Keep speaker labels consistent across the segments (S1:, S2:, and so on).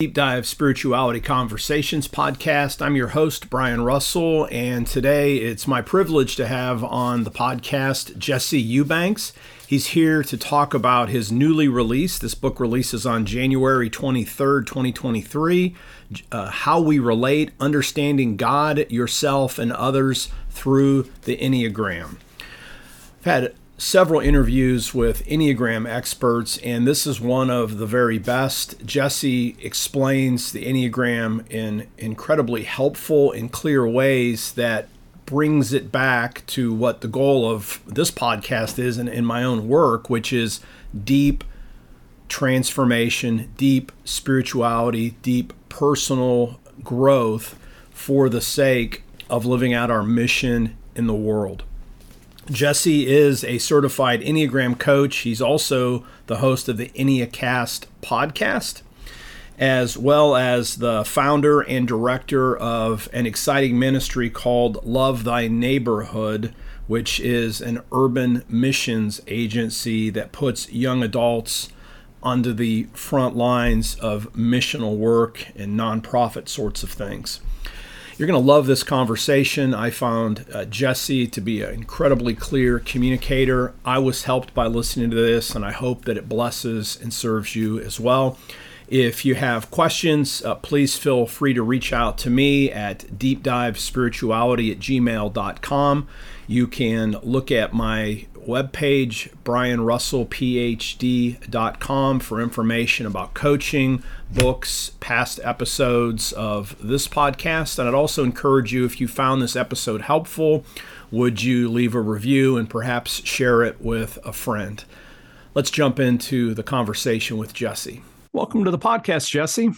S1: Deep Dive Spirituality Conversations podcast. I'm your host, Brian Russell, and today it's my privilege to have on the podcast Jesse Eubanks. He's here to talk about his newly released, this book releases on January 23rd, 2023, uh, How We Relate, Understanding God, Yourself, and Others Through the Enneagram. I've had several interviews with Enneagram experts, and this is one of the very best. Jesse explains the Enneagram in incredibly helpful and clear ways that brings it back to what the goal of this podcast is and in my own work, which is deep transformation, deep spirituality, deep personal growth for the sake of living out our mission in the world. Jesse is a certified Enneagram coach. He's also the host of the Enneacast podcast, as well as the founder and director of an exciting ministry called Love Thy Neighborhood, which is an urban missions agency that puts young adults onto the front lines of missional work and nonprofit sorts of things. You're going to love this conversation. I found uh, Jesse to be an incredibly clear communicator. I was helped by listening to this, and I hope that it blesses and serves you as well. If you have questions, uh, please feel free to reach out to me at deepdivespirituality at gmail.com. You can look at my webpage, brianrussellphd.com, for information about coaching, books, past episodes of this podcast. And I'd also encourage you, if you found this episode helpful, would you leave a review and perhaps share it with a friend? Let's jump into the conversation with Jesse. Welcome to the podcast, Jesse.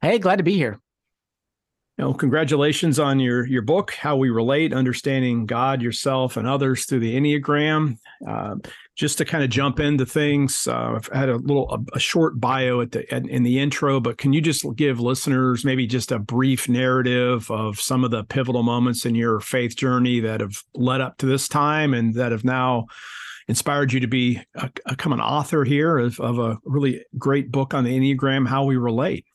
S2: Hey, glad to be here.
S1: You know, congratulations on your your book, How We Relate: Understanding God, Yourself, and Others Through the Enneagram. Uh, just to kind of jump into things, uh, I've had a little a, a short bio at the in the intro, but can you just give listeners maybe just a brief narrative of some of the pivotal moments in your faith journey that have led up to this time and that have now inspired you to be a, become an author here of, of a really great book on the Enneagram, How We Relate?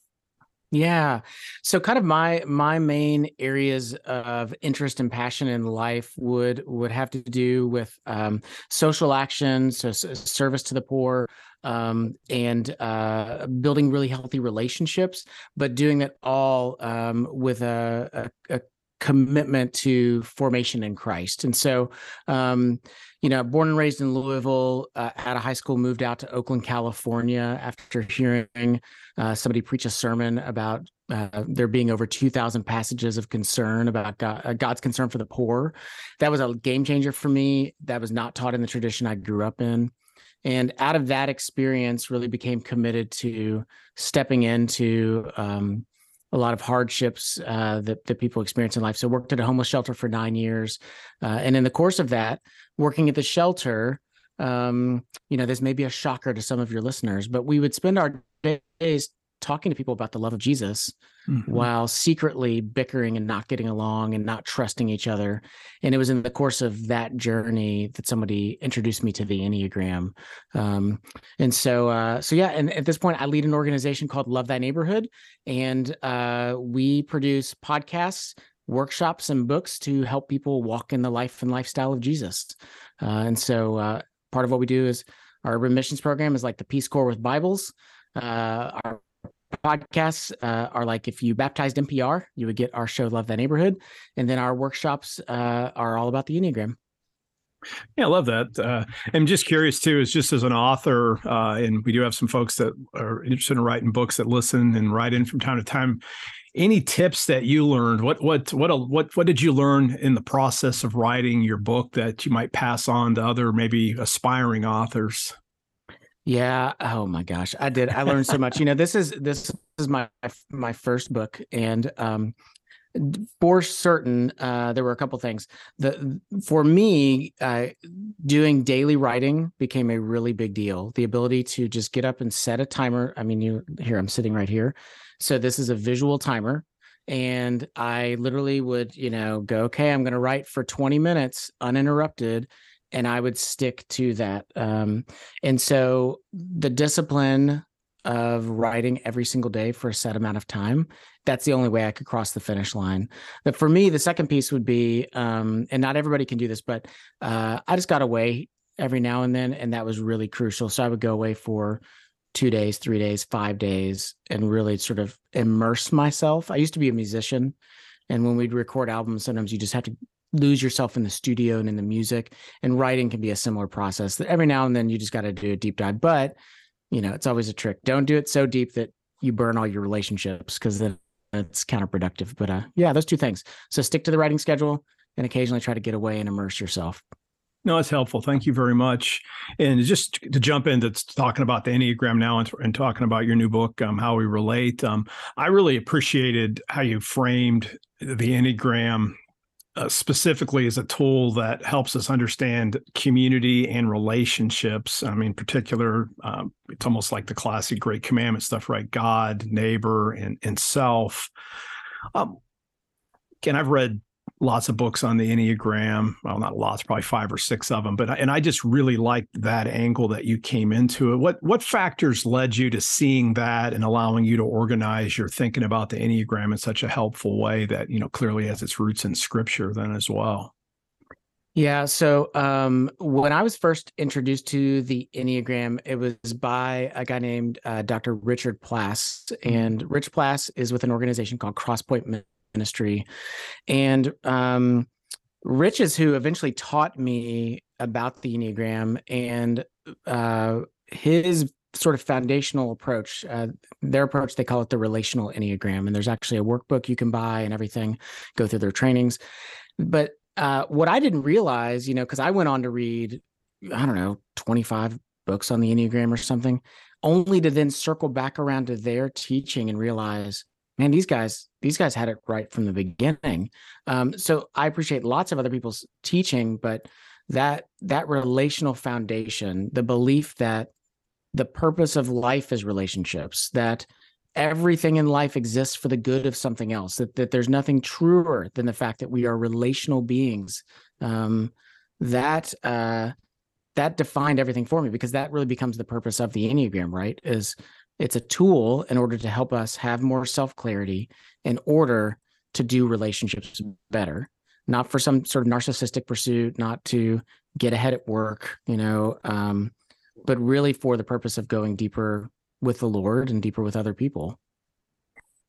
S2: Yeah. So kind of my my main areas of interest and passion in life would would have to do with um, social action, so service to the poor, um, and uh, building really healthy relationships, but doing that all um, with a, a, a commitment to formation in Christ. And so, um, you know, born and raised in Louisville, uh, out of high school, moved out to Oakland, California after hearing uh, somebody preach a sermon about uh, there being over 2,000 passages of concern about God, uh, God's concern for the poor. That was a game changer for me. That was not taught in the tradition I grew up in. And out of that experience, really became committed to stepping into um, a lot of hardships uh, that that people experience in life. So worked at a homeless shelter for nine years, uh, and in the course of that, working at the shelter, um, you know, this may be a shocker to some of your listeners, but we would spend our days talking to people about the love of Jesus mm-hmm. while secretly bickering and not getting along and not trusting each other. And it was in the course of that journey that somebody introduced me to the Enneagram. Um, and so, uh, so yeah, and at this point, I lead an organization called Love Thy Neighborhood, and uh, we produce podcasts. Workshops and books to help people walk in the life and lifestyle of Jesus. Uh, and so, uh, part of what we do is our remissions program is like the Peace Corps with Bibles. Uh, our podcasts uh, are like if you baptized NPR, you would get our show Love Thy Neighborhood. And then our workshops uh, are all about the Enneagram.
S1: Yeah, I love that. Uh, I'm just curious too, is just as an author, uh, and we do have some folks that are interested in writing books that listen and write in from time to time. Any tips that you learned? What what what what what did you learn in the process of writing your book that you might pass on to other maybe aspiring authors?
S2: Yeah. Oh my gosh, I did. I learned so much. You know, this is this is my my first book, and um, for certain, uh, there were a couple things. The for me, uh, doing daily writing became a really big deal. The ability to just get up and set a timer. I mean, you here, I'm sitting right here, so this is a visual timer and I literally would, you know, go, okay, I'm going to write for 20 minutes uninterrupted and I would stick to that. Um, and so the discipline of writing every single day for a set amount of time. That's the only way I could cross the finish line. But for me, the second piece would be, um, and not everybody can do this, but uh, I just got away every now and then, and that was really crucial. So I would go away for two days, three days, five days, and really sort of immerse myself. I used to be a musician, and when we'd record albums, sometimes you just have to lose yourself in the studio and in the music. And writing can be a similar process. That every now and then you just got to do a deep dive, but you know it's always a trick. Don't do it so deep that you burn all your relationships because then it's counterproductive. But uh, yeah, those two things. So stick to the writing schedule and occasionally try to get away and immerse yourself.
S1: No, it's helpful. Thank you very much. And just to jump into talking about the Enneagram now and, and talking about your new book, um, How We Relate, um, I really appreciated how you framed the Enneagram uh, specifically as a tool that helps us understand community and relationships. I mean, in particular, um, it's almost like the classic Great Commandment stuff, right? God, neighbor, and, and self. Um, again, I've read lots of books on the Enneagram. Well, not lots, probably five or six of them. But and I just really liked that angle that you came into it. What what factors led you to seeing that and allowing you to organize your thinking about the Enneagram in such a helpful way that you know clearly has its roots in Scripture then as well?
S2: Yeah. So um, when I was first introduced to the Enneagram, it was by a guy named uh, Dr. Richard Plass. Mm-hmm. And Rich Plass is with an organization called Crosspoint ministry. And um, Rich is who eventually taught me about the Enneagram and uh, his sort of foundational approach. Uh, their approach, they call it the relational Enneagram. And there's actually a workbook you can buy and everything, go through their trainings. But uh, what I didn't realize, you know, because I went on to read, I don't know, 25 books on the Enneagram or something, only to then circle back around to their teaching and realize man, these guys, these guys had it right from the beginning. Um, so I appreciate lots of other people's teaching, but that that relational foundation, the belief that the purpose of life is relationships, that everything in life exists for the good of something else, that that there's nothing truer than the fact that we are relational beings. Um, that uh, that defined everything for me because that really becomes the purpose of the Enneagram, right? Is it's a tool in order to help us have more self clarity in order to do relationships better, not for some sort of narcissistic pursuit, not to get ahead at work, you know, um, but really for the purpose of going deeper with the Lord and deeper with other people.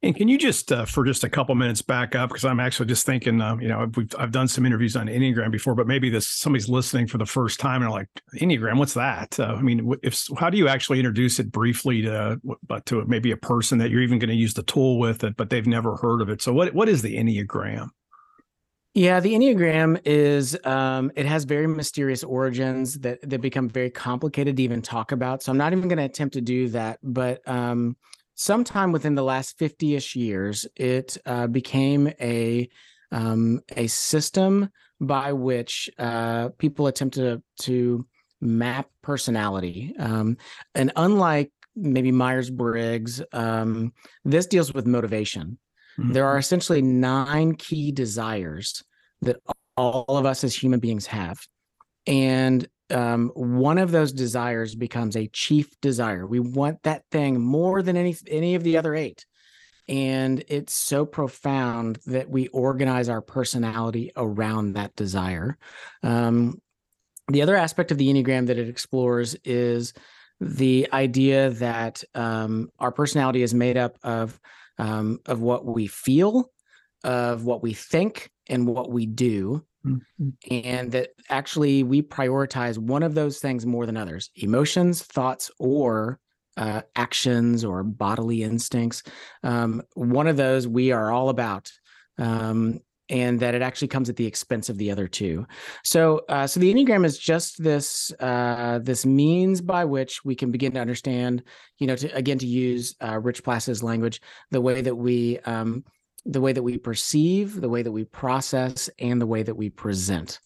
S1: And can you just, uh, for just a couple minutes, back up because I'm actually just thinking, uh, you know, I've done some interviews on Enneagram before, but maybe this somebody's listening for the first time and like, Enneagram, what's that? Uh, I mean, if how do you actually introduce it briefly to, but to maybe a person that you're even going to use the tool with it, but they've never heard of it? So, what what is the Enneagram?
S2: Yeah, the Enneagram is um, it has very mysterious origins that that become very complicated to even talk about. So I'm not even going to attempt to do that, but um, sometime within the last 50ish years, it uh, became a um, a system by which uh, people attempt to, to map personality. Um, and unlike maybe Myers Briggs, um, this deals with motivation. Mm-hmm. There are essentially nine key desires that all of us as human beings have. And um, one of those desires becomes a chief desire. We want that thing more than any any of the other eight. And it's so profound that we organize our personality around that desire. Um, the other aspect of the Enneagram that it explores is the idea that um, our personality is made up of um, of what we feel, of what we think, and what we do. Mm-hmm. And that actually we prioritize one of those things more than others emotions, thoughts, or uh, actions or bodily instincts. Um, one of those we are all about. Um, and that it actually comes at the expense of the other two. So, uh, so the enneagram is just this uh, this means by which we can begin to understand, you know, to again to use uh, Rich Plass's language, the way that we um, the way that we perceive, the way that we process, and the way that we present.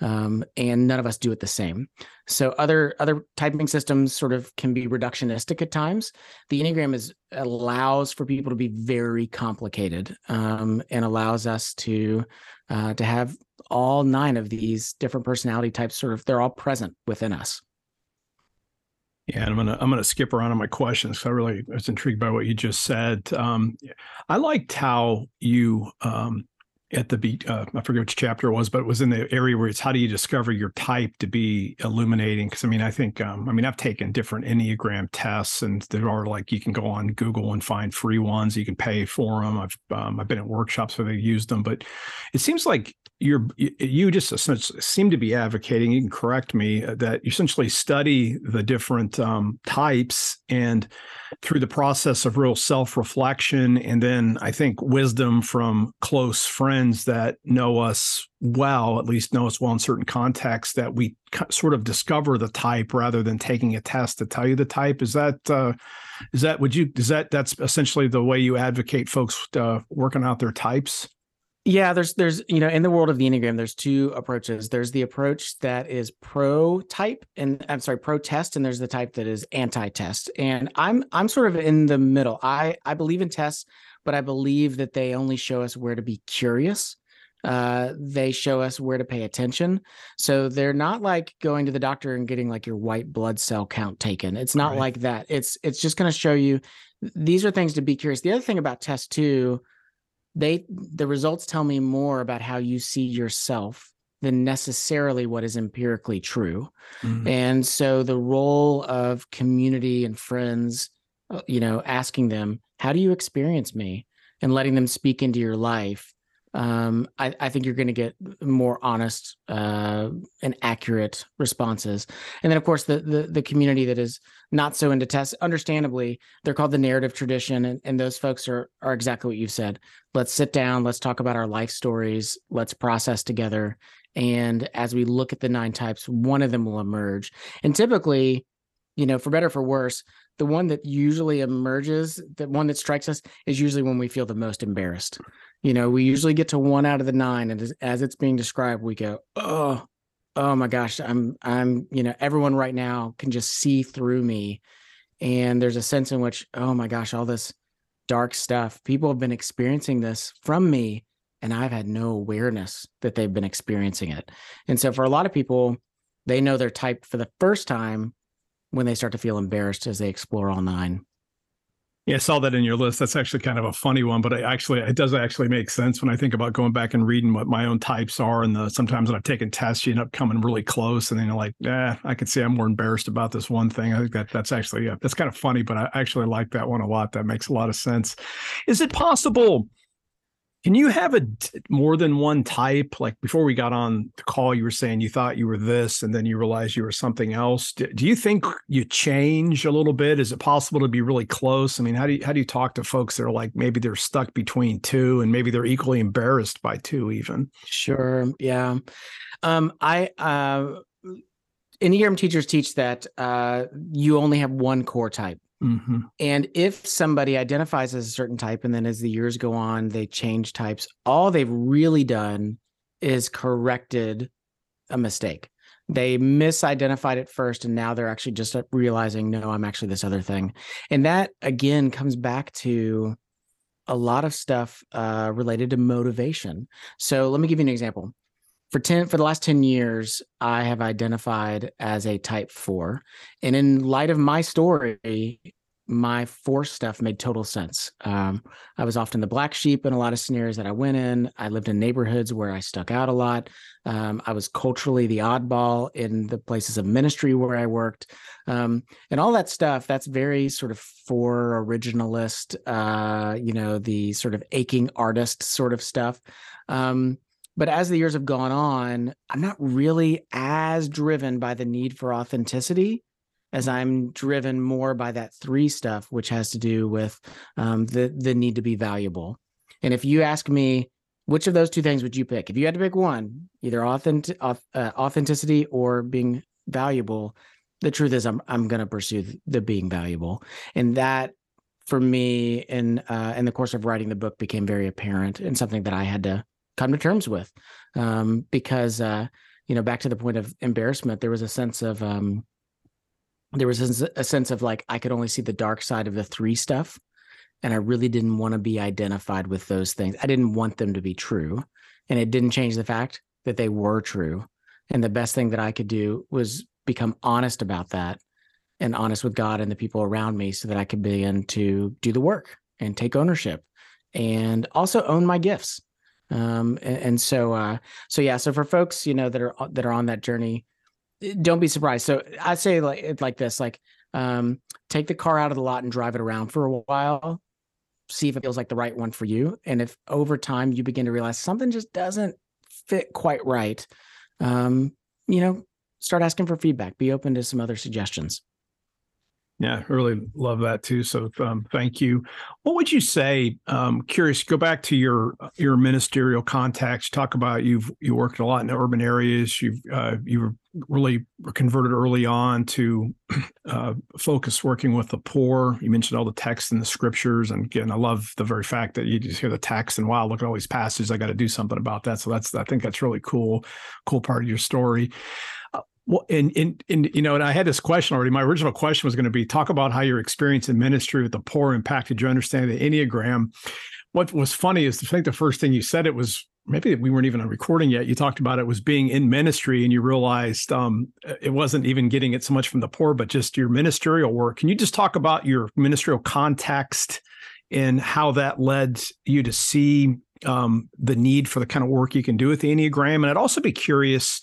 S2: Um, and none of us do it the same. So other other typing systems sort of can be reductionistic at times. The Enneagram is allows for people to be very complicated um, and allows us to uh, to have all nine of these different personality types. Sort of they're all present within us.
S1: Yeah, and I'm gonna I'm gonna skip around on my questions because I really was intrigued by what you just said. Um, I liked how you um, at the beat uh, i forget which chapter it was but it was in the area where it's how do you discover your type to be illuminating because i mean i think um, i mean i've taken different enneagram tests and there are like you can go on google and find free ones you can pay for them i've um, i've been at workshops where they use them but it seems like you're you just seem to be advocating you can correct me uh, that you essentially study the different um, types and through the process of real self-reflection and then i think wisdom from close friends that know us well at least know us well in certain contexts that we sort of discover the type rather than taking a test to tell you the type. Is that uh, is that would you is that that's essentially the way you advocate folks uh, working out their types
S2: yeah, there's there's you know in the world of the Enneagram, there's two approaches. There's the approach that is pro type, and I'm sorry, pro test, and there's the type that is anti test. And I'm I'm sort of in the middle. I I believe in tests, but I believe that they only show us where to be curious. Uh, they show us where to pay attention. So they're not like going to the doctor and getting like your white blood cell count taken. It's not right. like that. It's it's just going to show you these are things to be curious. The other thing about test two they the results tell me more about how you see yourself than necessarily what is empirically true mm-hmm. and so the role of community and friends uh, you know asking them how do you experience me and letting them speak into your life um, I, I, think you're going to get more honest uh, and accurate responses. And then, of course, the, the, the community that is not so into tests, understandably, they're called the narrative tradition, and, and those folks are are exactly what you've said. Let's sit down, let's talk about our life stories, let's process together, and as we look at the nine types, one of them will emerge. And typically, you know, for better for worse, the one that usually emerges, the one that strikes us, is usually when we feel the most embarrassed you know we usually get to one out of the nine and as, it's being described we go oh oh my gosh i'm i'm you know everyone right now can just see through me. And there's a sense in which oh my gosh all this dark stuff people have been experiencing this from me and i've had no awareness that they've been experiencing it. And so for a lot of people they know they're typed for the first time when they start to feel embarrassed as they explore all nine
S1: yeah, I saw that in your list. That's actually kind of a funny one, but I actually it does actually make sense when I think about going back and reading what my own types are. And the sometimes when I've taken tests, you end up coming really close, and then you're like, "Yeah, I can see I'm more embarrassed about this one thing." I think that that's actually yeah, that's kind of funny, but I actually like that one a lot. That makes a lot of sense. Is it possible? Can you have a more than one type? Like before we got on the call, you were saying you thought you were this, and then you realized you were something else. Do, do, you think you change a little bit? Is it possible to be really close? I mean, how do you how do you talk to folks that are like maybe they're stuck between two, and maybe they're equally embarrassed by two, even?
S2: Sure. Yeah. Um, I uh, Enneagram teachers teach that uh, you only have one core type. Mm-hmm. And if somebody identifies as a certain type and then as the years go on, they change types, all they've really done is corrected a mistake. They misidentified it first, and now they're actually just realizing, no, I'm actually this other thing. And that again comes back to a lot of stuff uh, related to motivation. So let me give you an example. For 10 for the last 10 years, I have identified as a type four. And in light of my story, my four stuff made total sense. Um, I was often the black sheep in a lot of scenarios that I went in. I lived in neighborhoods where I stuck out a lot. Um, I was culturally the oddball in the places of ministry where I worked. Um, and all that stuff, that's very sort of four originalist, uh, you know, the sort of aching artist sort of stuff. But as the years have gone on, I'm not really as driven by the need for authenticity as I'm driven more by that three stuff, which has to do with um, the the need to be valuable. And if you ask me, which of those two things would you pick? If you had to pick one, either authentic, uh, authenticity or being valuable, the truth is I'm I'm going to pursue the being valuable, and that for me in uh, in the course of writing the book became very apparent and something that I had to come to terms with, um, because uh, you know back to the point of embarrassment, there was a sense of um, there was a sense of like I could only see the dark side of the three stuff. And I really didn't want to be identified with those things. I didn't want them to be true. And it didn't change the fact that they were true. And the best thing that I could do was become honest about that and honest with God and the people around me so that I could begin to do the work and take ownership and also own my gifts. Um, and, and so, uh, so yeah, so for folks, you know, that are, that are on that journey, eh, don't be surprised. So I say like, like this, like, um, take the car out of the lot and drive it around for a while, see if it feels like the right one for you. And if over time you begin to realize something just doesn't fit quite right, um, you know, start asking for feedback, be open to some other suggestions.
S1: Yeah, I really love that too. So um, thank you. What would you say? Um, curious. Go back to your your ministerial context. Talk about you've you worked a lot in urban areas. You've uh, you were really converted early on to uh, focus working with the poor. You mentioned all the texts and the scriptures, and again, I love the very fact that you just hear the text and wow, look at all these passages. I got to do something about that. So that's I think that's really cool, cool part of your story. Well, and, and, and, you know, and I had this question already. My original question was going to be talk about how your experience in ministry with the poor impacted your understanding of the Enneagram. What was funny is I think the first thing you said it was maybe we weren't even on recording yet. You talked about it was being in ministry and you realized um, it wasn't even getting it so much from the poor, but just your ministerial work. Can you just talk about your ministerial context and how that led you to see um, the need for the kind of work you can do with the Enneagram? And I'd also be curious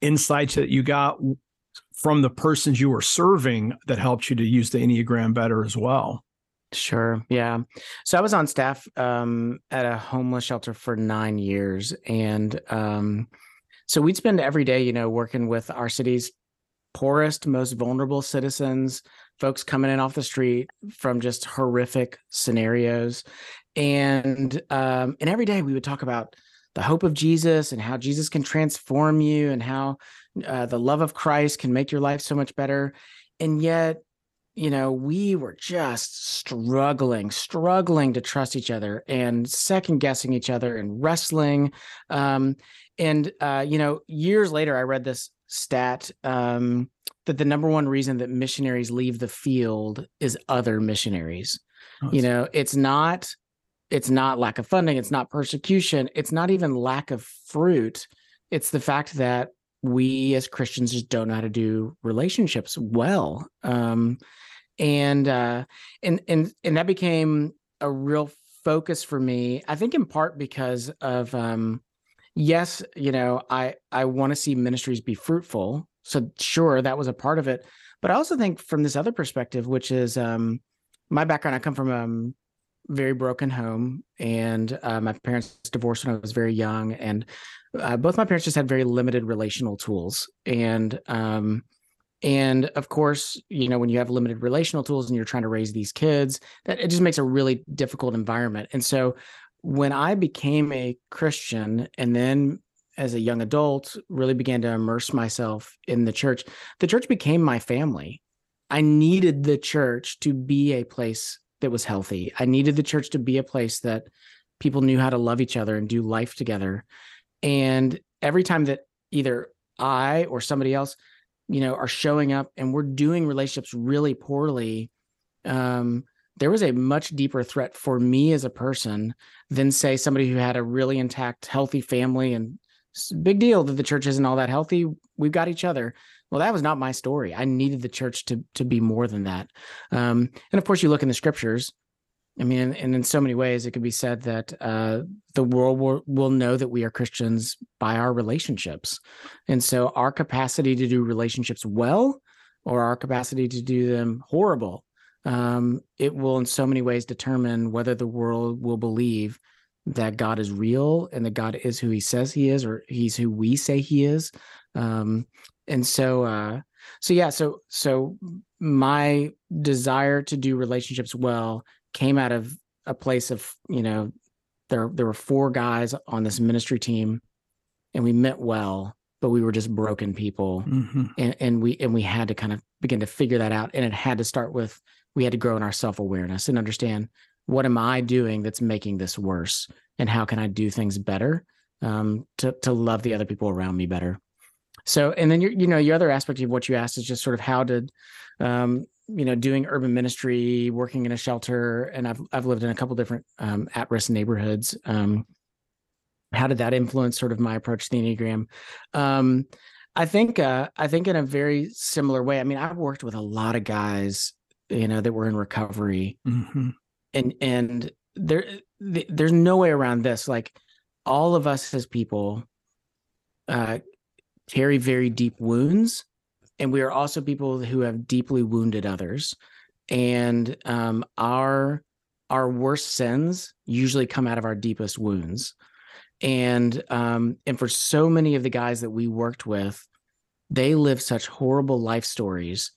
S1: insights that you got from the persons you were serving that helped you to use the Enneagram better as well?
S2: Sure. Yeah. So I was on staff um, at a homeless shelter for nine years. And um, so we'd spend every day, you know, working with our city's poorest, most vulnerable citizens, folks coming in off the street from just horrific scenarios. And um, and every day we would talk about the hope of Jesus and how Jesus can transform you and how uh, the love of Christ can make your life so much better. And yet, you know, we were just struggling, struggling to trust each other and second guessing each other and wrestling. Um, and, uh, you know, years later, I read this stat um, that the number one reason that missionaries leave the field is other missionaries. Oh, you know, it's not it's not lack of funding it's not persecution it's not even lack of fruit. It's the fact that we as christians just don't know how to do relationships well um, and uh, and and and that became a real focus for me i think in part because of um, yes you know i i want to see ministries be fruitful so sure that was a part of it but i also think from this other perspective which is um, my background i come from um, very broken home, and uh, my parents divorced when I was very young, and uh, both my parents just had very limited relational tools, and um, and of course, you know, when you have limited relational tools and you're trying to raise these kids, that it just makes a really difficult environment. And so, when I became a Christian, and then as a young adult, really began to immerse myself in the church, the church became my family. I needed the church to be a place that was healthy. I needed the church to be a place that people knew how to love each other and do life together. And every time that either I or somebody else, you know, are showing up and we're doing relationships really poorly, um, there was a much deeper threat for me as a person than say somebody who had a really intact, healthy family and big deal that the church isn't all that healthy. We've got each other. Well, that was not my story. I needed the church to to be more than that. Um, and of course, you look in the scriptures. I mean, and in so many ways, it could be said that uh, the world will, will know that we are Christians by our relationships. And so, our capacity to do relationships well, or our capacity to do them horrible, um, it will, in so many ways, determine whether the world will believe that God is real and that God is who He says He is, or He's who we say He is. Um, and so uh so yeah so so my desire to do relationships well came out of a place of you know there there were four guys on this ministry team and we meant well but we were just broken people. Mm-hmm. and, and we and we had to kind of begin to figure that out. And it had to start with we had to grow in our self-awareness and understand what am i doing that's making this worse and how can i do things better um, to to love the other people around me better so, and then you you know your other aspect of what you asked is just sort of how did, um, you know, doing urban ministry, working in a shelter, and I've I've lived in a couple different um, at risk neighborhoods. Um, how did that influence sort of my approach to the enneagram? Um, I think uh, I think in a very similar way. I mean, I've worked with a lot of guys, you know, that were in recovery, mm-hmm. and and there there's no way around this. Like all of us as people uh, carry very deep wounds, and we are also people who have deeply wounded others, and um, our our worst sins usually come out of our deepest wounds. And um and for so many of the guys that we worked with they lived such horrible life stories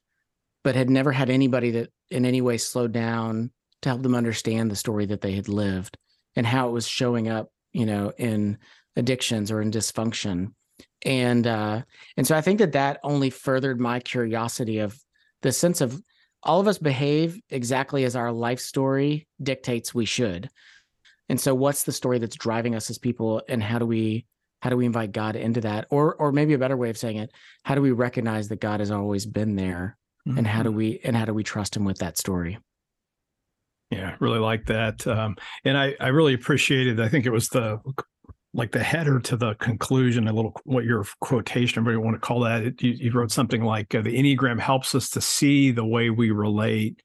S2: but had never had anybody that in any way slowed down to help them understand the story that they had lived and how it was showing up you know in addictions or in dysfunction and uh and so i think that that only furthered my curiosity of the sense of all of us behave exactly as our life story dictates we should and so what's the story that's driving us as people and how do we how do we invite God into that? Or or maybe a better way of saying it, how do we recognize that God has always been there? Mm-hmm. And how do mm-hmm. we and how do we trust him with that story?
S1: Yeah, really like that. Um, and I, I really appreciated, I think it was the like the header to the conclusion, a little what your quotation, everybody want to call that. It, you, you, wrote something like uh, the Enneagram helps us to see the way we relate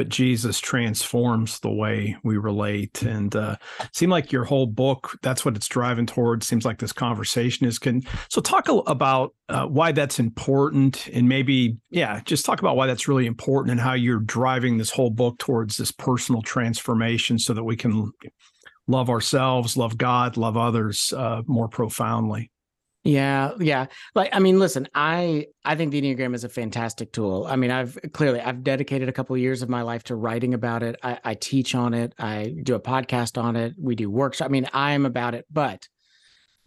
S1: but Jesus transforms the way we relate. And uh, like your whole book, that's what it's driving towards. Seems like this conversation is can. So talk about uh, why that's important, and maybe yeah, just talk about why that's really important and how you're driving this whole book towards this personal transformation, so that we can love ourselves, love God, love others uh, more profoundly.
S2: Yeah, yeah. Like I mean, listen, I I think the Enneagram is a fantastic tool. I mean, I've clearly I've dedicated a couple of years of my life to writing about it. I, I teach on it. I do a podcast on it. We do workshops. I mean, I am about it. But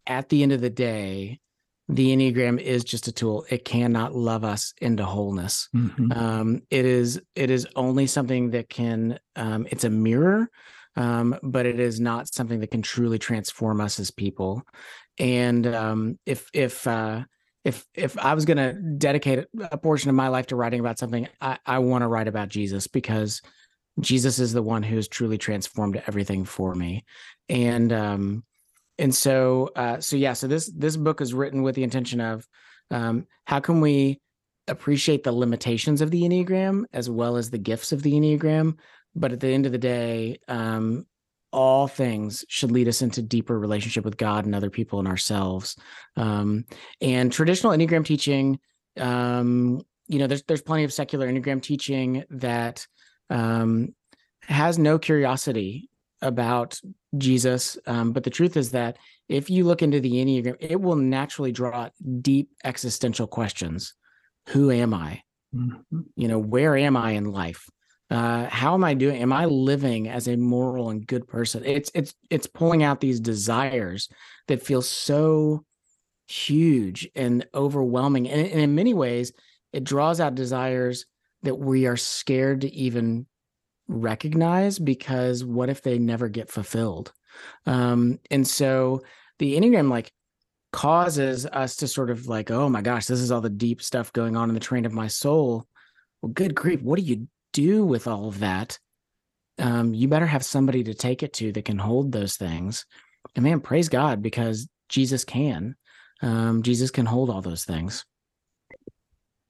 S2: at the end of the day, the Enneagram is just a tool. It cannot love us into wholeness. Mm-hmm. Um, it is it is only something that can. Um, it's a mirror um, but it is not something that can truly transform us as people. And um, if if uh, if if I was going to dedicate a portion of my life to writing about something, I, I want to write about Jesus because Jesus is the one who has truly transformed everything for me, and um, and so uh, so yeah, so this this book is written with the intention of um, how can we appreciate the limitations of the enneagram as well as the gifts of the enneagram, but at the end of the day, um, all things should lead us into deeper relationship with God and other people and ourselves. Um, and traditional Enneagram teaching, um, you know, there's there's plenty of secular Enneagram teaching that um, has no curiosity about Jesus. Um, but the truth is that if you look into the Enneagram, it will naturally draw deep existential questions. Who am I? Mm-hmm. You know, where am I in life? Uh, how am i doing? Am i living as a moral and good person? It's it's it's pulling out these desires that feel so huge and overwhelming and, and in many ways it draws out desires that we are scared to even recognize because what if they never get fulfilled? Um and so the enneagram like causes us to sort of like oh my gosh this is all the deep stuff going on in the train of my soul. Well good grief what do you do with all of that, um, you better have somebody to take it to that can hold those things. And man, praise God because Jesus can. Um, Jesus can hold all those things.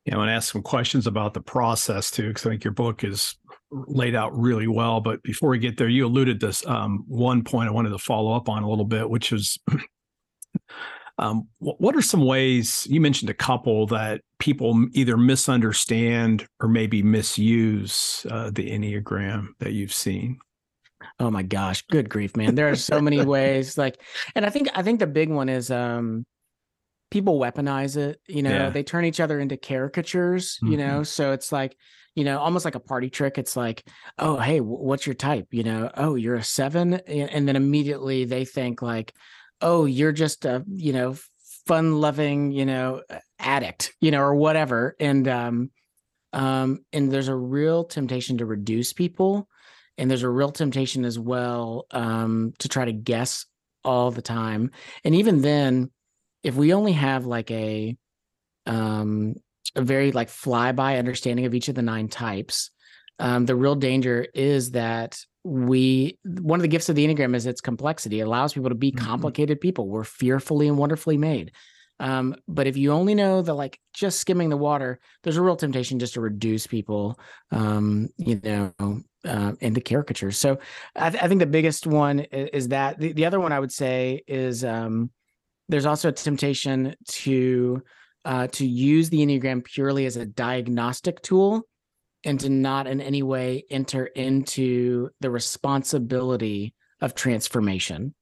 S1: Yeah, I want to ask some questions about the process too, because I think your book is laid out really well. But before we get there, you alluded to this um, one point I wanted to follow up on a little bit, which is Um, what are some ways you mentioned a couple that people either misunderstand or maybe misuse uh, the Enneagram that you've seen?
S2: Oh my gosh, good grief, man. There are so many ways. Like, and I think I think the big one is um people weaponize it, you know, yeah. they turn each other into caricatures, mm-hmm. you know. So it's like, you know, almost like a party trick. It's like, oh, hey, what's your type? You know, oh, you're a seven. And then immediately they think like, oh, you're just a, you know, fun loving, you know, addict, you know, or whatever. And, um, um, and there's a real temptation to reduce people. And there's a real temptation as well, um, to try to guess all the time. And even then, if we only have like a, um, a very like flyby understanding of each of the nine types, um, the real danger is that we one of the gifts of the enneagram is its complexity it allows people to be mm-hmm. complicated people we're fearfully and wonderfully made Um, but if you only know the like just skimming the water, there's a real temptation just to reduce people, um, you know, uh, into caricatures. So I, th- I, think the biggest one is, is that. The, the, other one I would say is um, there's also a temptation to uh, to use the Enneagram purely as a diagnostic tool and to not in any way enter into the responsibility of transformation.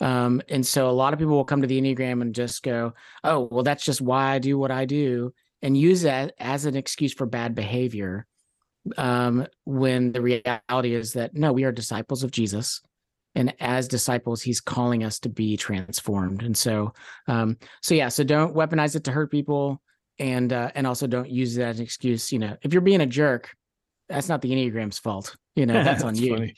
S2: Um, and so a lot of people will come to the Enneagram and just go, oh, well, that's just why I do what I do, and use that as an excuse for bad behavior. Um, when the reality is that no, we are disciples of Jesus. And as disciples, he's calling us to be transformed. And so, um, so yeah, so don't weaponize it to hurt people and uh, and also don't use that as an excuse. You know, if you're being a jerk, that's not the Enneagram's fault. You know, that's, that's on you. Funny.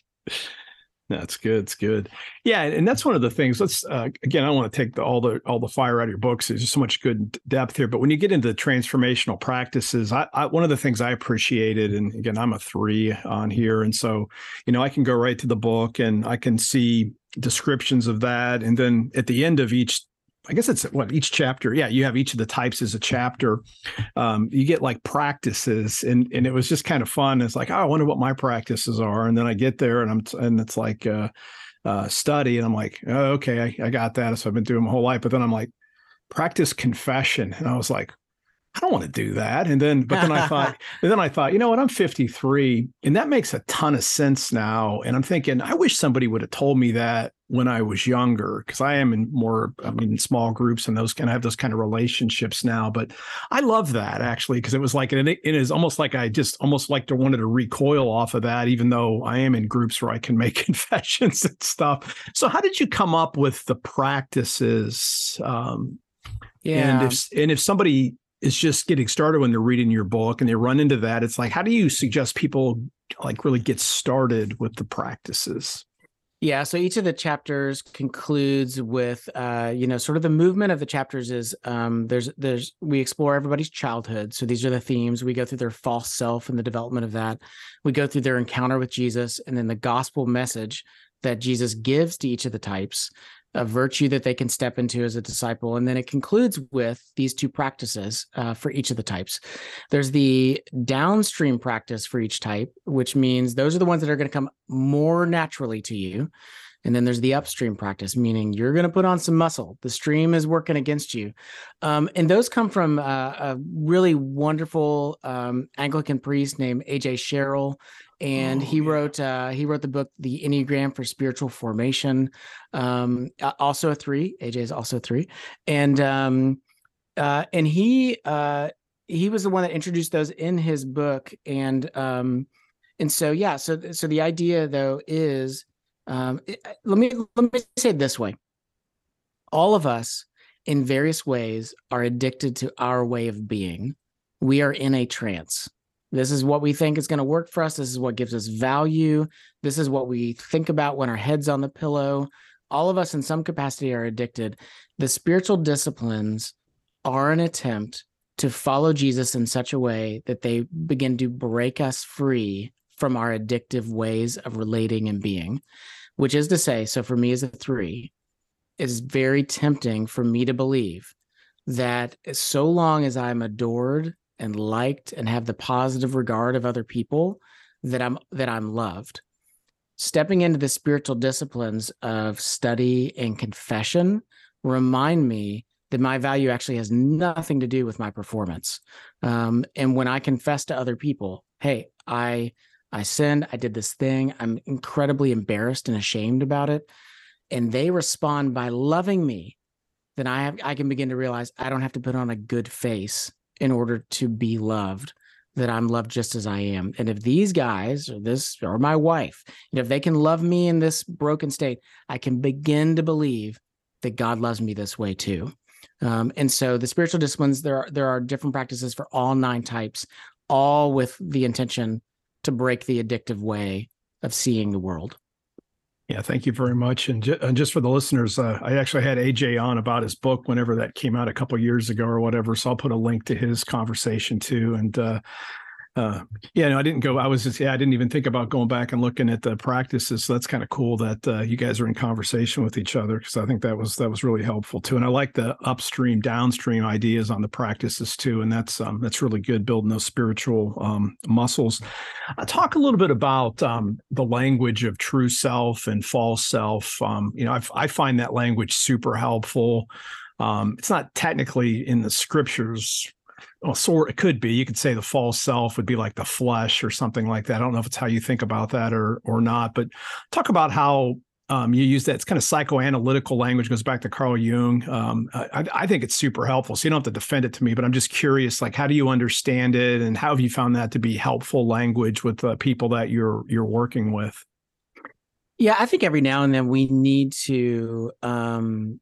S1: That's good. It's good. Yeah, and that's one of the things. Let's uh, again. I don't want to take the, all the all the fire out of your books. There's just so much good depth here. But when you get into the transformational practices, I, I, one of the things I appreciated, and again, I'm a three on here, and so you know I can go right to the book and I can see descriptions of that, and then at the end of each I guess it's what each chapter. Yeah, you have each of the types as a chapter. Um, you get like practices, and and it was just kind of fun. It's like, oh, I wonder what my practices are, and then I get there, and I'm and it's like uh, uh, study, and I'm like, oh, okay, I, I got that. So I've been doing my whole life, but then I'm like, practice confession, and I was like, I don't want to do that. And then, but then I thought, and then I thought, you know what? I'm 53 and that makes a ton of sense now. And I'm thinking, I wish somebody would have told me that when I was younger, because I am in more, I mean, small groups and those kind of have those kind of relationships now. But I love that actually, because it was like, it, it is almost like I just almost like to wanted to recoil off of that, even though I am in groups where I can make confessions and stuff. So how did you come up with the practices? Um, yeah. And if, and if somebody is just getting started when they're reading your book and they run into that it's like how do you suggest people like really get started with the practices
S2: yeah so each of the chapters concludes with uh you know sort of the movement of the chapters is um there's there's we explore everybody's childhood. So these are the themes. We go through their false self and the development of that. We go through their encounter with jesus and then the gospel message that jesus gives to each of the types a virtue that they can step into as a disciple. And then it concludes with these two practices uh, for each of the types. There's the downstream practice for each type, which means those are the ones that are going to come more naturally to you. And then there's the upstream practice, meaning you're going to put on some muscle. The stream is working against you. Um, and those come from uh, a really wonderful um, Anglican priest named A.J. Sherrill and oh, he yeah. wrote uh, he wrote the book the enneagram for spiritual formation um, also a three aj is also three and um, uh, and he uh, he was the one that introduced those in his book and um, and so yeah so so the idea though is um, it, let me let me say it this way all of us in various ways are addicted to our way of being we are in a trance this is what we think is going to work for us. This is what gives us value. This is what we think about when our head's on the pillow. All of us, in some capacity, are addicted. The spiritual disciplines are an attempt to follow Jesus in such a way that they begin to break us free from our addictive ways of relating and being, which is to say, so for me as a three, it is very tempting for me to believe that so long as I'm adored and liked and have the positive regard of other people that I'm that I'm loved. Stepping into the spiritual disciplines of study and confession remind me that my value actually has nothing to do with my performance. Um, and when I confess to other people, hey, I I sinned, I did this thing, I'm incredibly embarrassed and ashamed about it, and they respond by loving me, then I have I can begin to realize I don't have to put on a good face in order to be loved that I'm loved just as I am. And if these guys or this or my wife, you know, if they can love me in this broken state, I can begin to believe that God loves me this way too. Um, and so the spiritual disciplines, there are there are different practices for all nine types, all with the intention to break the addictive way of seeing the world.
S1: Yeah, thank you very much. And, ju- and just for the listeners, uh, I actually had AJ on about his book whenever that came out a couple years ago or whatever. So I'll put a link to his conversation too. And uh, Uh, yeah, no, I didn't go. I was just, yeah, I didn't even think about going back and looking at the practices. So that's kind of cool that uh, you guys are in conversation with each other because I think that was that was really helpful too. And I like the upstream, downstream ideas on the practices too. And that's um, that's really good building those spiritual um, muscles. I'll talk a little bit about um, the language of true self and false self. Um, you know, I've, I find that language super helpful. Um, it's not technically in the scriptures well, sort it could be. You could say the false self would be like the flesh or something like that. I don't know if it's how you think about that or or not, but talk about how um, you use that. It's kind of psychoanalytical language. Goes back to Carl Jung. Um, I, I, think it's super helpful. So you don't have to defend it to me, but I'm just curious, like, how do you understand it, and how have you found that to be helpful language with uh, people that you're you're working with?
S2: Yeah, I think every now and then we need to um,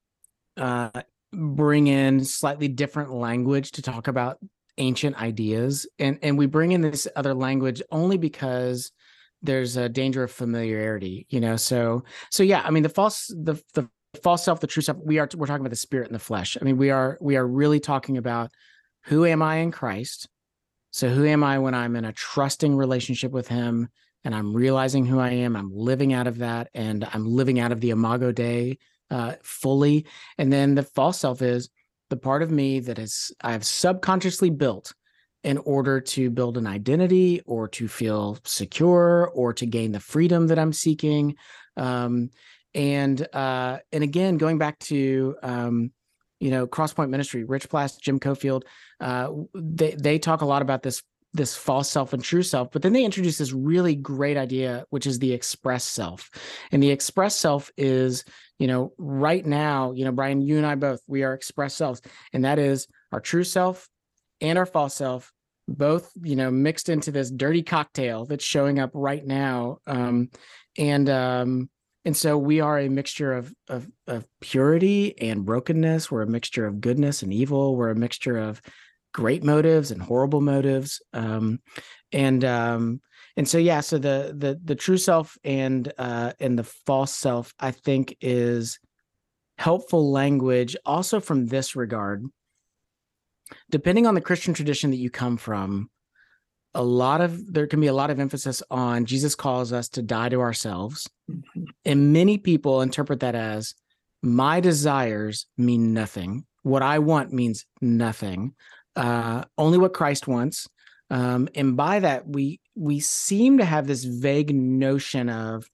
S2: uh, bring in slightly different language to talk about ancient ideas. And and we bring in this other language only because there's a danger of familiarity you know? So so yeah i mean the false the the false self the true self we are we're talking about the spirit and the flesh. I mean we are we are really talking about who am i in christ? So who am i when i'm in a trusting relationship with him and i'm realizing who i am i'm living out of that and i'm living out of the imago dei uh, fully. And then the false self is the part of me that is I've subconsciously built in order to build an identity or to feel secure or to gain the freedom that I'm seeking. Um, and uh, and again, going back to um, you know Crosspoint Ministry, Rich Plass, Jim Cofield, uh, they they talk a lot about this this false self and true self but then they introduce this really great idea which is the express self and the express self is you know right now you know brian you and i both we are express selves and that is our true self and our false self both you know mixed into this dirty cocktail that's showing up right now um and um and so we are a mixture of, of of purity and brokenness. We're a mixture of goodness and evil. We're a mixture of great motives and horrible motives um, and um, and so yeah so the the the true self and uh and the false self i think is helpful language also from this regard depending on the christian tradition that you come from a lot of there can be a lot of emphasis on jesus calls us to die to ourselves mm-hmm. and many people interpret that as my desires mean nothing what i want means nothing uh, only what Christ wants. Um, and by that, we we seem to have this vague notion of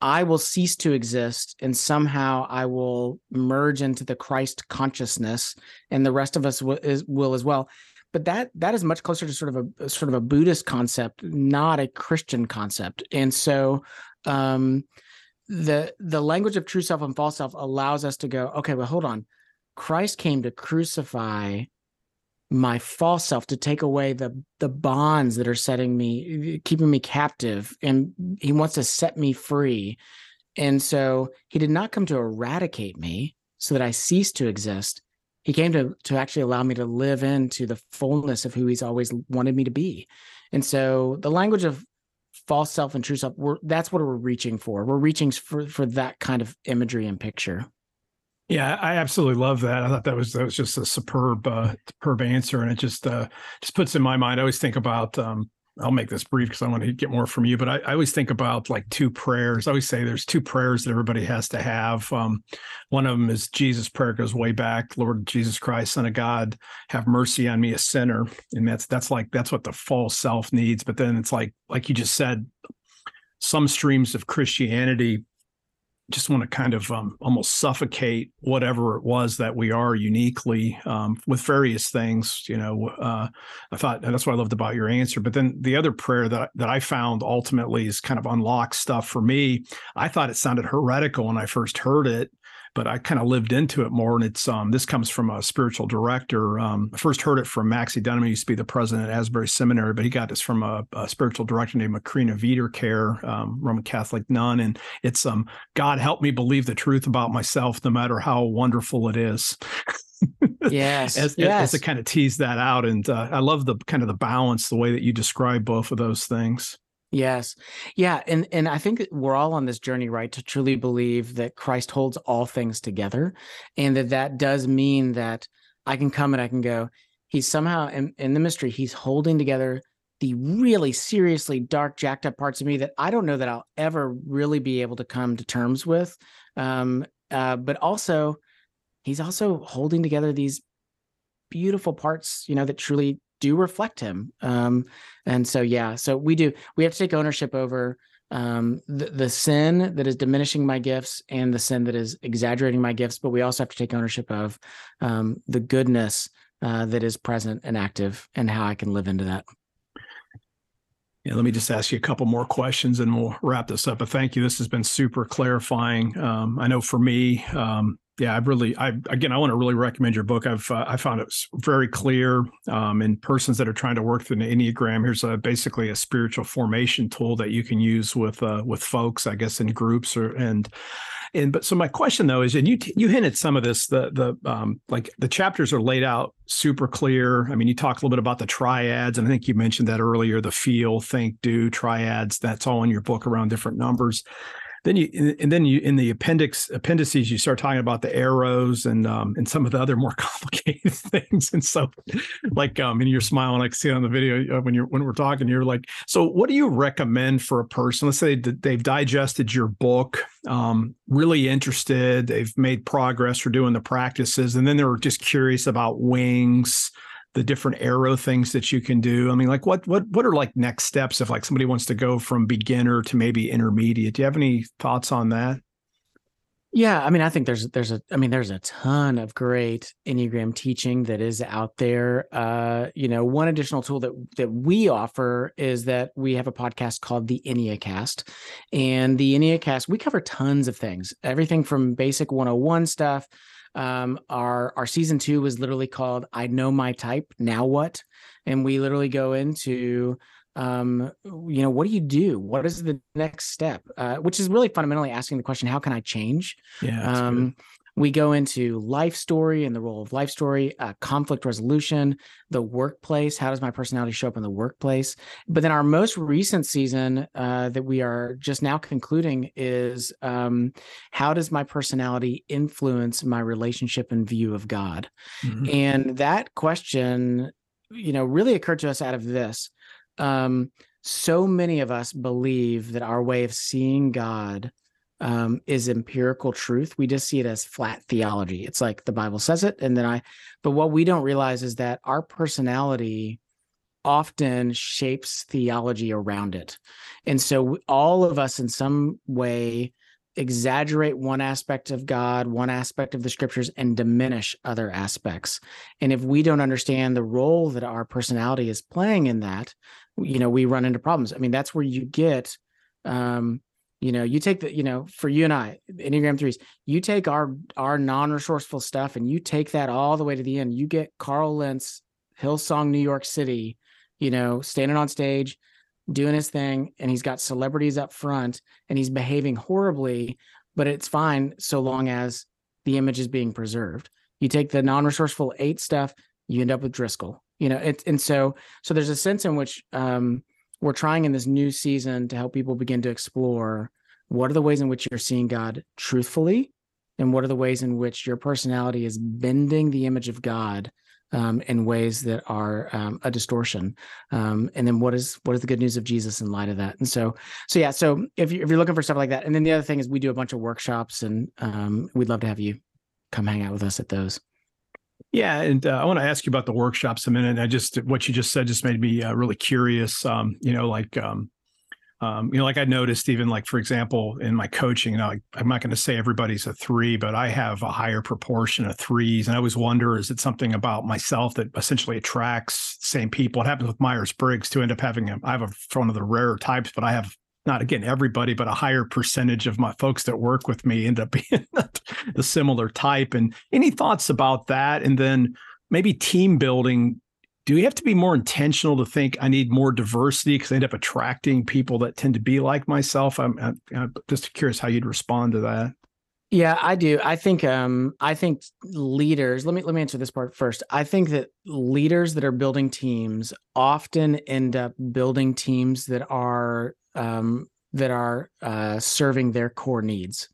S2: I will cease to exist, and somehow I will merge into the Christ consciousness, and the rest of us will, is, will as well. But that that is much closer to sort of a sort of a Buddhist concept, not a Christian concept. And so, um, the the language of true self and false self allows us to go, okay, well, hold on. Christ came to crucify my false self to take away the the bonds that are setting me keeping me captive and he wants to set me free. And so he did not come to eradicate me so that i cease to exist. He came to to actually allow me to live into the fullness of who he's always wanted me to be. And so the language of false self and true self that's what we're reaching for. We're reaching for for that kind of imagery and picture
S1: yeah, I absolutely love that. I thought that was that was just a superb uh, superb answer, and it just uh, just puts in my mind. I always think about. Um, I'll make this brief because I want to get more from you, but I, I, always think about like two prayers. I always say there's two prayers that everybody has to have. Um, one of them is Jesus' prayer goes way back, Lord Jesus Christ, Son of God, have mercy on me, a sinner, and that's that's like that's what the false self needs. But then it's like like you just said, some streams of Christianity just want to kind of um, almost suffocate whatever it was that we are uniquely um, with various things. You know, uh, I thought that's what I loved about your answer. But then the other prayer that that I found ultimately is kind of unlocked stuff for me. I thought it sounded heretical when I first heard it, but I kind of lived into it more. And it's um, this comes from a spiritual director. Um, I first heard it from Maxie Dunnam. He used to be the president at Asbury Seminary, but he got this from a, a spiritual director named Macrina Wiederkehr, um, Roman Catholic nun. And it's um, God help me believe the truth about myself, no matter how wonderful it is.
S2: yes,
S1: as,
S2: yes.
S1: as to kind of tease that out, and uh, I love the kind of the balance, the way that you describe both of those things.
S2: Yes. Yeah, and and I think we're all on this journey right to truly believe that Christ holds all things together and that that does mean that I can come and I can go he's somehow in, in the mystery he's holding together the really seriously dark, jacked up parts of me that I don't know that I'll ever really be able to come to terms with. Um, uh, but also, he's also holding together these beautiful parts, you know, that truly do reflect him. Um, and so, yeah, so we do, we have to take ownership over um, the, the sin that is diminishing my gifts and the sin that is exaggerating my gifts. But we also have to take ownership of um, the goodness uh, that is present and active and how I can live into that.
S1: Yeah, let me just ask you a couple more questions and we'll wrap this up. But thank you. This has been super clarifying. Um, I know for me, um, yeah, I really, I again, I want to really recommend your book. I've uh, I found it very clear um, in persons that are trying to work through the Enneagram. Here's a basically a spiritual formation tool that you can use with uh, with folks, I guess, in groups or and and but so my question though is, and you you hinted some of this. The the um, like the chapters are laid out super clear. I mean, you talk a little bit about the triads, and I think you mentioned that earlier. The feel, think, do triads. That's all in your book around different numbers then you and then you in the appendix appendices you start talking about the arrows and um and some of the other more complicated things. And so like um and you're smiling I can see on the video uh, when you're when we're talking you're like so what do you recommend for a person? Let's say that they've digested your book um really interested they've made progress for doing the practices and then they're just curious about wings the different arrow things that you can do. I mean like what what what are like next steps if like somebody wants to go from beginner to maybe intermediate? Do you have any thoughts on that?
S2: Yeah i mean i think there's there's a i mean there's a ton of great enneagram teaching that is out there. Uh you know one additional tool that that we offer is that we have a podcast called the enneacast. And the enneacast we cover tons of things everything from basic 101 stuff um, our our season two was literally called "I Know My Type." Now what? And we literally go into um, you know, what do you do? What is the next step? Uh, which is really fundamentally asking the question, how can I change?
S1: Yeah.
S2: Um, we go into life story and the role of life story, uh, conflict resolution, the workplace. How does my personality show up in the workplace? But then our most recent season uh, that we are just now concluding is um, how does my personality influence my relationship and view of God? Mm-hmm. And that question, you know, really occurred to us out of this. Um, so many of us believe that our way of seeing God um, is empirical truth. We just see it as flat theology. It's like the Bible says it, and then I. But what we don't realize is that our personality often shapes theology around it, and so all of us, in some way, exaggerate one aspect of God, one aspect of the scriptures, and diminish other aspects. And if we don't understand the role that our personality is playing in that, you know, we run into problems. I mean, that's where you get um, you know you take the you know for you and i enneagram threes you take our our non-resourceful stuff and you take that all the way to the end. You get carl lentz hillsong new york city you know standing on stage doing his thing and he's got celebrities up front and he's behaving horribly but it's fine so long as the image is being preserved. You take the non-resourceful eight stuff you end up with driscoll you know it and so so there's a sense in which um we're trying in this new season to help people begin to explore what are the ways in which you're seeing God truthfully, and what are the ways in which your personality is bending the image of God um, in ways that are um, a distortion. Um, and then what is what is the good news of Jesus in light of that? And so, so yeah. So if you if you're looking for stuff like that, and then the other thing is we do a bunch of workshops, and um, we'd love to have you come hang out with us at those.
S1: Yeah, and uh, I want to ask you about the workshops a minute. I just what you just said just made me uh, really curious. Um, you know, like um, um, you know, like I noticed even like for example in my coaching, you know, I, I'm not going to say everybody's a three, but I have a higher proportion of threes, and I always wonder is it something about myself that essentially attracts same people? It happens with Myers Briggs to end up having a, I have a one of the rarer types, but I have not again everybody, but a higher percentage of my folks that work with me end up being the similar type. And any thoughts about that? And then maybe team building. Do we have to be more intentional to think I need more diversity because I end up attracting people that tend to be like myself? I'm, I'm, just curious how you'd respond to that.
S2: Yeah, I do. I think um I think leaders, let me let me answer this part first. I think that leaders that are building teams often end up building teams that are um, that are uh, serving their core needs.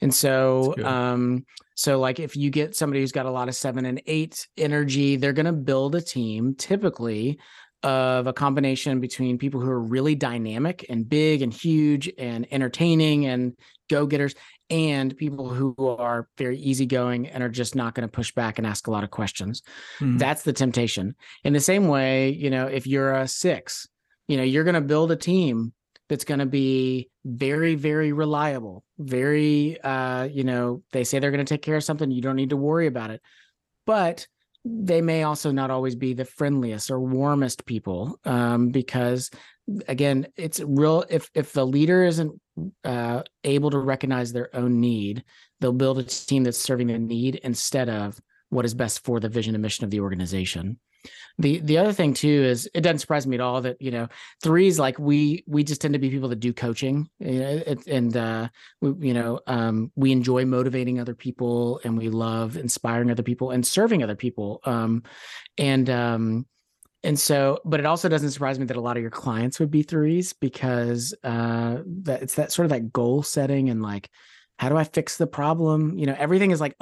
S2: And so, um, so like if you get somebody who's got a lot of seven and eight energy, they're going to build a team typically of a combination between people who are really dynamic and big and huge and entertaining and go-getters and people who are very easygoing and are just not going to push back and ask a lot of questions. Mm-hmm. That's the temptation. In the same way, you know, if you're a 6, you know, you're going to build a team that's going to be very very reliable very uh you know they say they're going to take care of something you don't need to worry about it. But they may also not always be the friendliest or warmest people um, because again it's real if if the leader isn't uh, able to recognize their own need they'll build a team that's serving the need instead of what is best for the vision and mission of the organization the the other thing too is it doesn't surprise me at all that you know threes like we we just tend to be people that do coaching and uh we, you know um we enjoy motivating other people and we love inspiring other people and serving other people. Um and um and so but it also doesn't surprise me that a lot of your clients would be threes because uh that it's that sort of that goal setting and like how do i fix the problem? You know everything is like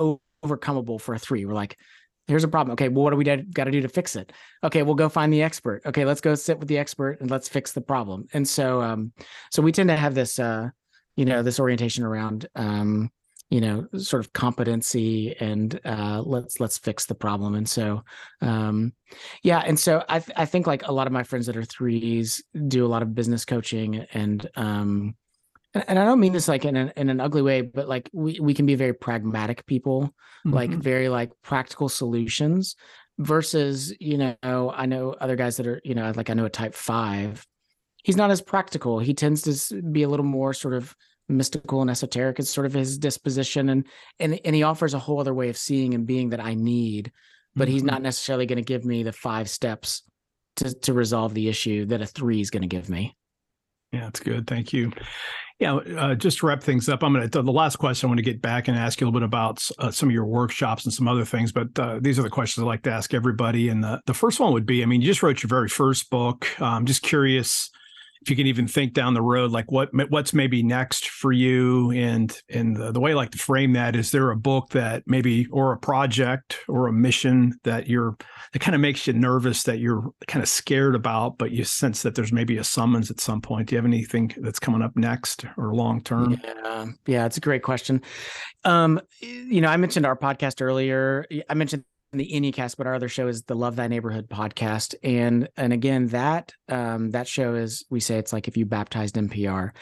S2: overcomable for a three. We're like here's a problem. Okay, well, what do we got to do to fix it? Okay, we'll go find the expert. Okay, let's go sit with the expert and let's fix the problem. And so, um, so we tend to have this, uh, you know, this orientation around, um, you know, sort of competency and uh, let's let's fix the problem. And so, um, yeah, and so I th- I think like a lot of my friends that are threes do a lot of business coaching and um, and I don't mean this like in an in an ugly way, but like we we can be very pragmatic people, mm-hmm. like very like practical solutions versus, you know, I know other guys that are, you know, like I know a type 5. He's not as practical. He tends to be a little more sort of mystical and esoteric. It's sort of his disposition and and and he offers a whole other way of seeing and being that I need, but mm-hmm. he's not necessarily going to give me the five steps to to resolve the issue that a 3 is going to give me.
S1: Yeah, that's good. Thank you. Yeah, uh, just to wrap things up, I'm going to the last question. I want to get back and ask you a little bit about uh, some of your workshops and some other things. But uh, these are the questions I like to ask everybody. And the the first one would be, I mean, you just wrote your very first book. I'm just curious if you can even think down the road, like what what's maybe next for you, and and the, the way I like to frame that is there a book that maybe or a project or a mission that you're that kind of makes you nervous that you're kind of scared about, but you sense that there's maybe a summons at some point. Do you have anything that's coming up next or long term?
S2: Yeah, yeah, it's a great question. Um, you know, I mentioned our podcast earlier. I mentioned the EnneaCast, but our other show is the Love Thy Neighborhood podcast. And and again, that um that show is we say it's like if you baptized NPR.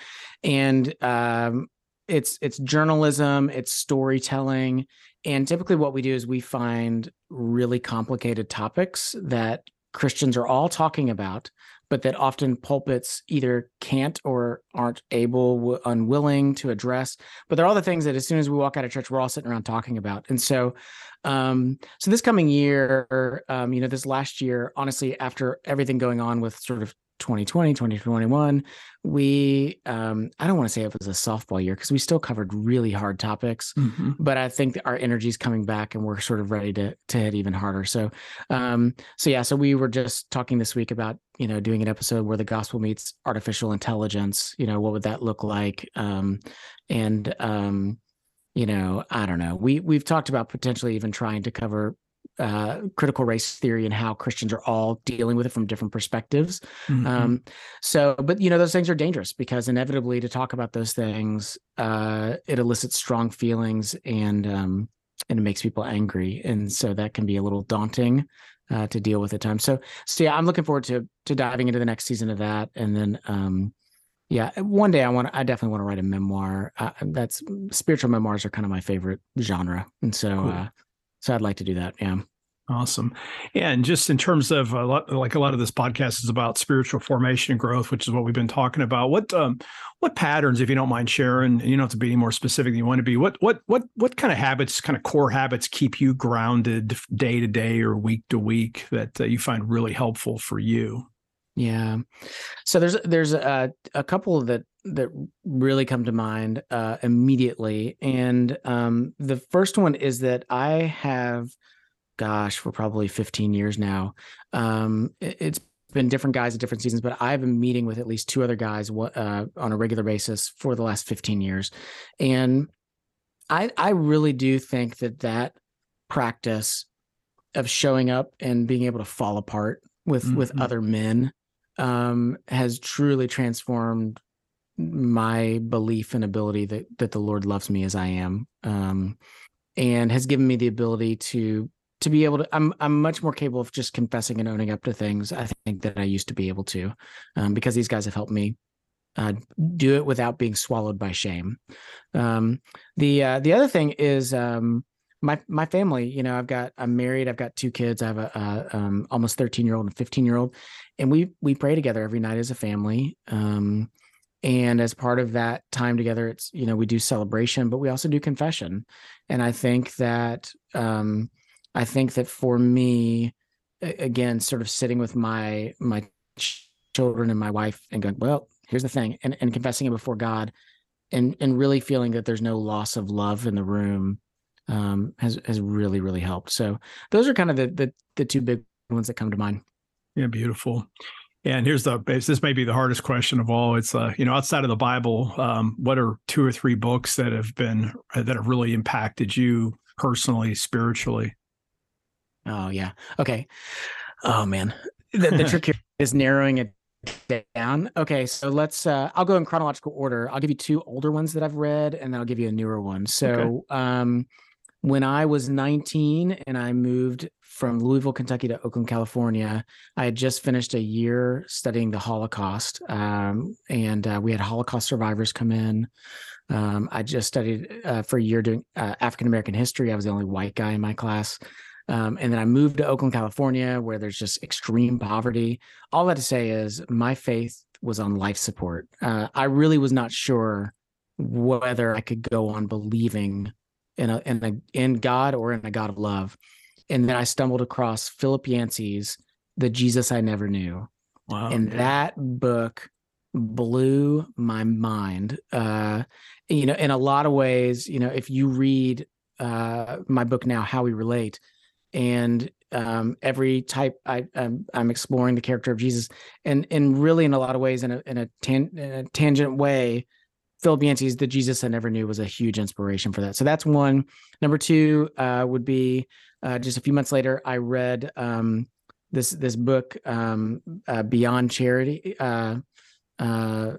S2: And um it's it's journalism, it's storytelling. And typically what we do is we find really complicated topics that Christians are all talking about, but that often pulpits either can't or aren't able, unwilling to address. But they're all the things that as soon as we walk out of church, we're all sitting around talking about. And so, um, so this coming year, um, you know, this last year, honestly, after everything going on with sort of 2020 2021 we um i don't want to say it was a softball year because we still covered really hard topics mm-hmm. but i think our energy is coming back and we're sort of ready to to hit even harder. So um so yeah so we were just talking this week about you know doing an episode where the gospel meets artificial intelligence you know what would that look like? Um and um you know i don't know. We we've talked about potentially even trying to cover uh, critical race theory and how Christians are all dealing with it from different perspectives. Mm-hmm. Um, so, but you know, those things are dangerous because inevitably, to talk about those things, uh, it elicits strong feelings and um, and it makes people angry, and so that can be a little daunting uh, to deal with at times. So, so yeah, I'm looking forward to to diving into the next season of that, and then. Um, yeah, one day I want. I definitely want to write a memoir. Uh, that's spiritual memoirs are kind of my favorite genre, and so cool. Uh, so I'd like to do that. Yeah.
S1: Awesome. And just in terms of a lot, like a lot of this podcast is about spiritual formation and growth, which is what we've been talking about. What um, what patterns, if you don't mind sharing, you don't have to be any more specific than you want to be. What what what what kind of habits, kind of core habits, keep you grounded day to day or week to week that uh, you find really helpful for you?
S2: Yeah. So there's there's a a couple that that really come to mind uh, immediately, and um, the first one is that I have, gosh, for probably 15 years now. Um, it, has been different guys at different seasons, but I've been meeting with at least two other guys uh, on a regular basis for the last 15 years, and I I really do think that that practice of showing up and being able to fall apart with mm-hmm. with other men um, has truly transformed my belief and ability that that the Lord loves me as I am, um, and has given me the ability to to be able to. I'm I'm much more capable of just confessing and owning up to things. I think that I used to be able to, um, because these guys have helped me uh, do it without being swallowed by shame. Um, the uh, the other thing is um, my my family. You know, I've got I'm married. I've got two kids. I have a, a um, almost 13 year old and 15 year old, and we we pray together every night as a family. Um, and as part of that time together it's you know we do celebration but we also do confession and i think that um i think that for me again sort of sitting with my my children and my wife and going well here's the thing and, and confessing it before god and and really feeling that there's no loss of love in the room um has has really really helped so those are kind of the the, the two big ones that come to mind
S3: yeah beautiful and here's the this may be the hardest question of all. It's uh, you know, outside of the Bible, um, what are two or three books that have been uh, that have really impacted you personally, spiritually?
S2: Oh yeah. Okay. Oh man. The, the trick here is narrowing it down. Okay, so let's uh I'll go in chronological order. I'll give you two older ones that I've read and then I'll give you a newer one. So okay. um when I was 19 and I moved from Louisville, Kentucky to Oakland, California, I had just finished a year studying the Holocaust. Um, and uh, we had Holocaust survivors come in. Um, I just studied uh, for a year doing uh, African American history. I was the only white guy in my class. Um, and then I moved to Oakland, California, where there's just extreme poverty. All that to say is my faith was on life support. Uh, I really was not sure whether I could go on believing in a in a in God or in a God of love. And then I stumbled across Philip Yancey's The Jesus I Never Knew. Wow. And that book blew my mind. Uh, you know, in a lot of ways, you know, if you read uh, my book now, How We Relate, and um, every type I, I'm, I'm, exploring the character of Jesus, and and really in a lot of ways, in a in a, tan- in a tangent way, Philip Yancey's The Jesus I Never Knew was a huge inspiration for that. So that's one. Number two uh, would be uh, just a few months later, I read um, this this book, um, uh, Beyond Charity. Uh, uh,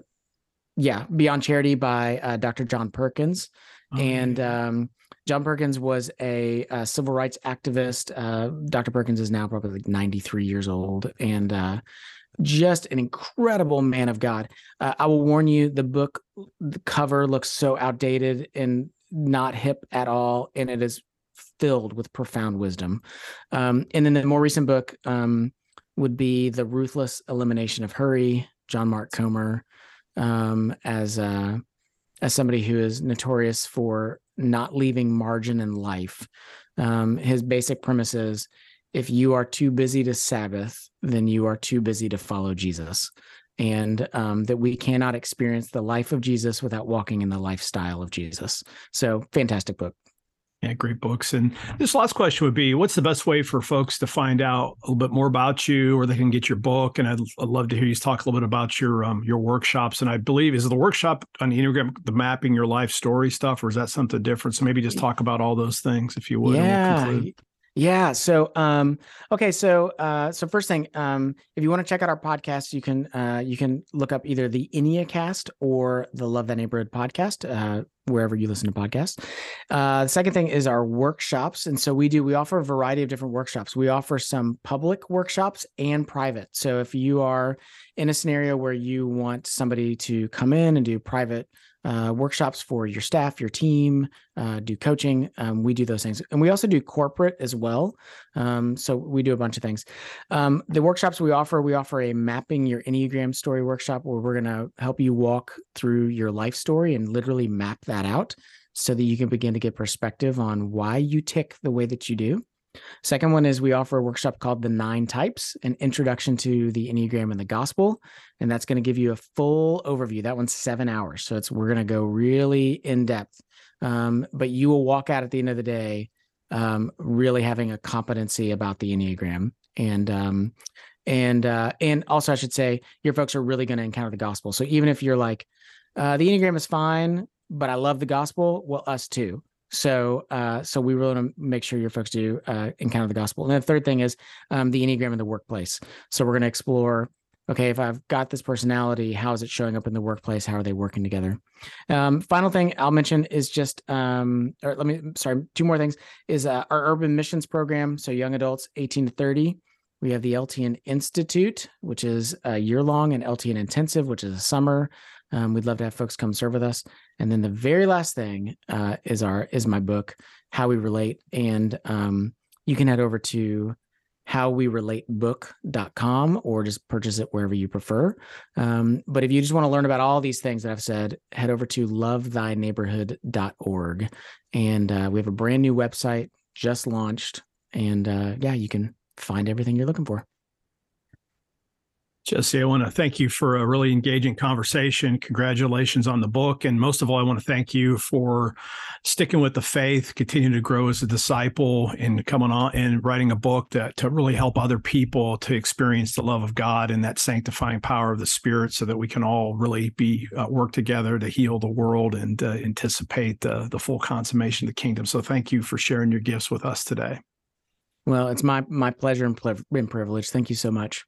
S2: yeah, Beyond Charity by uh, Dr. John Perkins. Oh, and um, John Perkins was a, a civil rights activist. Dr. Perkins is now probably like 93 years old. And just an incredible man of God. Uh, I will warn you, the book the cover looks so outdated and not hip at all, and it is filled with profound wisdom. Um, and then the more recent book um, would be The Ruthless Elimination of Hurry, John Mark Comer, um, as uh, as somebody who is notorious for not leaving margin in life. Um, his basic premise is if you are too busy to Sabbath, then you are too busy to follow Jesus. And um, that we cannot experience the life of Jesus without walking in the lifestyle of Jesus. So, fantastic book.
S3: Yeah, great books. And this last question would be what's the best way for folks to find out a little bit more about you or they can get your book? And I'd, I'd love to hear you talk a little bit about your um, your workshops. And I believe is the workshop on the Enneagram, the mapping your life story stuff, or is that something different? So maybe just talk about all those things if you would.
S2: Yeah. Yeah. So, um, okay. So, uh, so first thing, um, if you want to check out our podcast, you can, uh, you can look up either the EnneaCast or the Love Thy Neighborhood podcast, uh, wherever you listen to podcasts. Uh, the second thing is our workshops. And so we do, we offer a variety of different workshops. We offer some public workshops and private. So if you are in a scenario where you want somebody to come in and do private uh, workshops for your staff, your team, uh, do coaching. Um, we do those things. And we also do corporate as well. Um, so we do a bunch of things. Um, the workshops we offer, we offer a mapping your Enneagram story workshop where we're going to help you walk through your life story and literally map that out so that you can begin to get perspective on why you tick the way that you do. Second one is we offer a workshop called The Nine Types, an introduction to the Enneagram and the Gospel. And that's going to give you a full overview. That one's seven hours. So it's we're going to go really in depth. Um, but you will walk out at the end of the day um, really having a competency about the Enneagram. And um, and uh, and also I should say your folks are really going to encounter the gospel. So even if you're like, uh, the Enneagram is fine, but I love the gospel, well, us too So, uh, so we really want to make sure your folks do uh, encounter the gospel. And the third thing is um, the enneagram in the workplace. So we're going to explore. Okay, if I've got this personality, how is it showing up in the workplace? How are they working together? Um, final thing I'll mention is just, um, or let me, sorry, two more things is uh, our urban missions program. So young adults 18 to 30. We have the LTN Institute, which is a year long, and LTN Intensive, which is a summer. Um, we'd love to have folks come serve with us. And then the very last thing uh, is our is my book, How We Relate, and um, you can head over to howwerelatebook.com or just purchase it wherever you prefer. Um, but if you just want to learn about all these things that I've said, head over to lovethyneighborhood.org. And uh, we have a brand new website just launched. And uh, yeah, you can find everything you're looking for.
S1: Jesse, I want to thank you for a really engaging conversation. Congratulations on the book. And most of all, I want to thank you for sticking with the faith, continuing to grow as a disciple, and coming on and writing a book that to really help other people to experience the love of God and that sanctifying power of the Spirit so that we can all really be uh, work together to heal the world and uh, anticipate the, the full consummation of the kingdom. So thank you for sharing your gifts with us today.
S2: Well, it's my my pleasure and, and privilege. Thank you so much.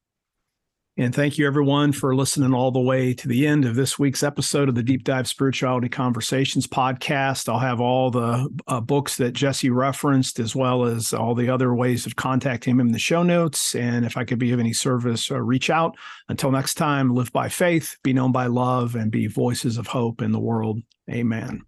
S1: And thank you, everyone, for listening all the way to the end of this week's episode of the Deep Dive Spirituality Conversations podcast. I'll have all the uh, books that Jesse referenced, as well as all the other ways of contacting him in the show notes. And if I could be of any service, uh, reach out. Until next time, live by faith, be known by love, and be voices of hope in the world. Amen.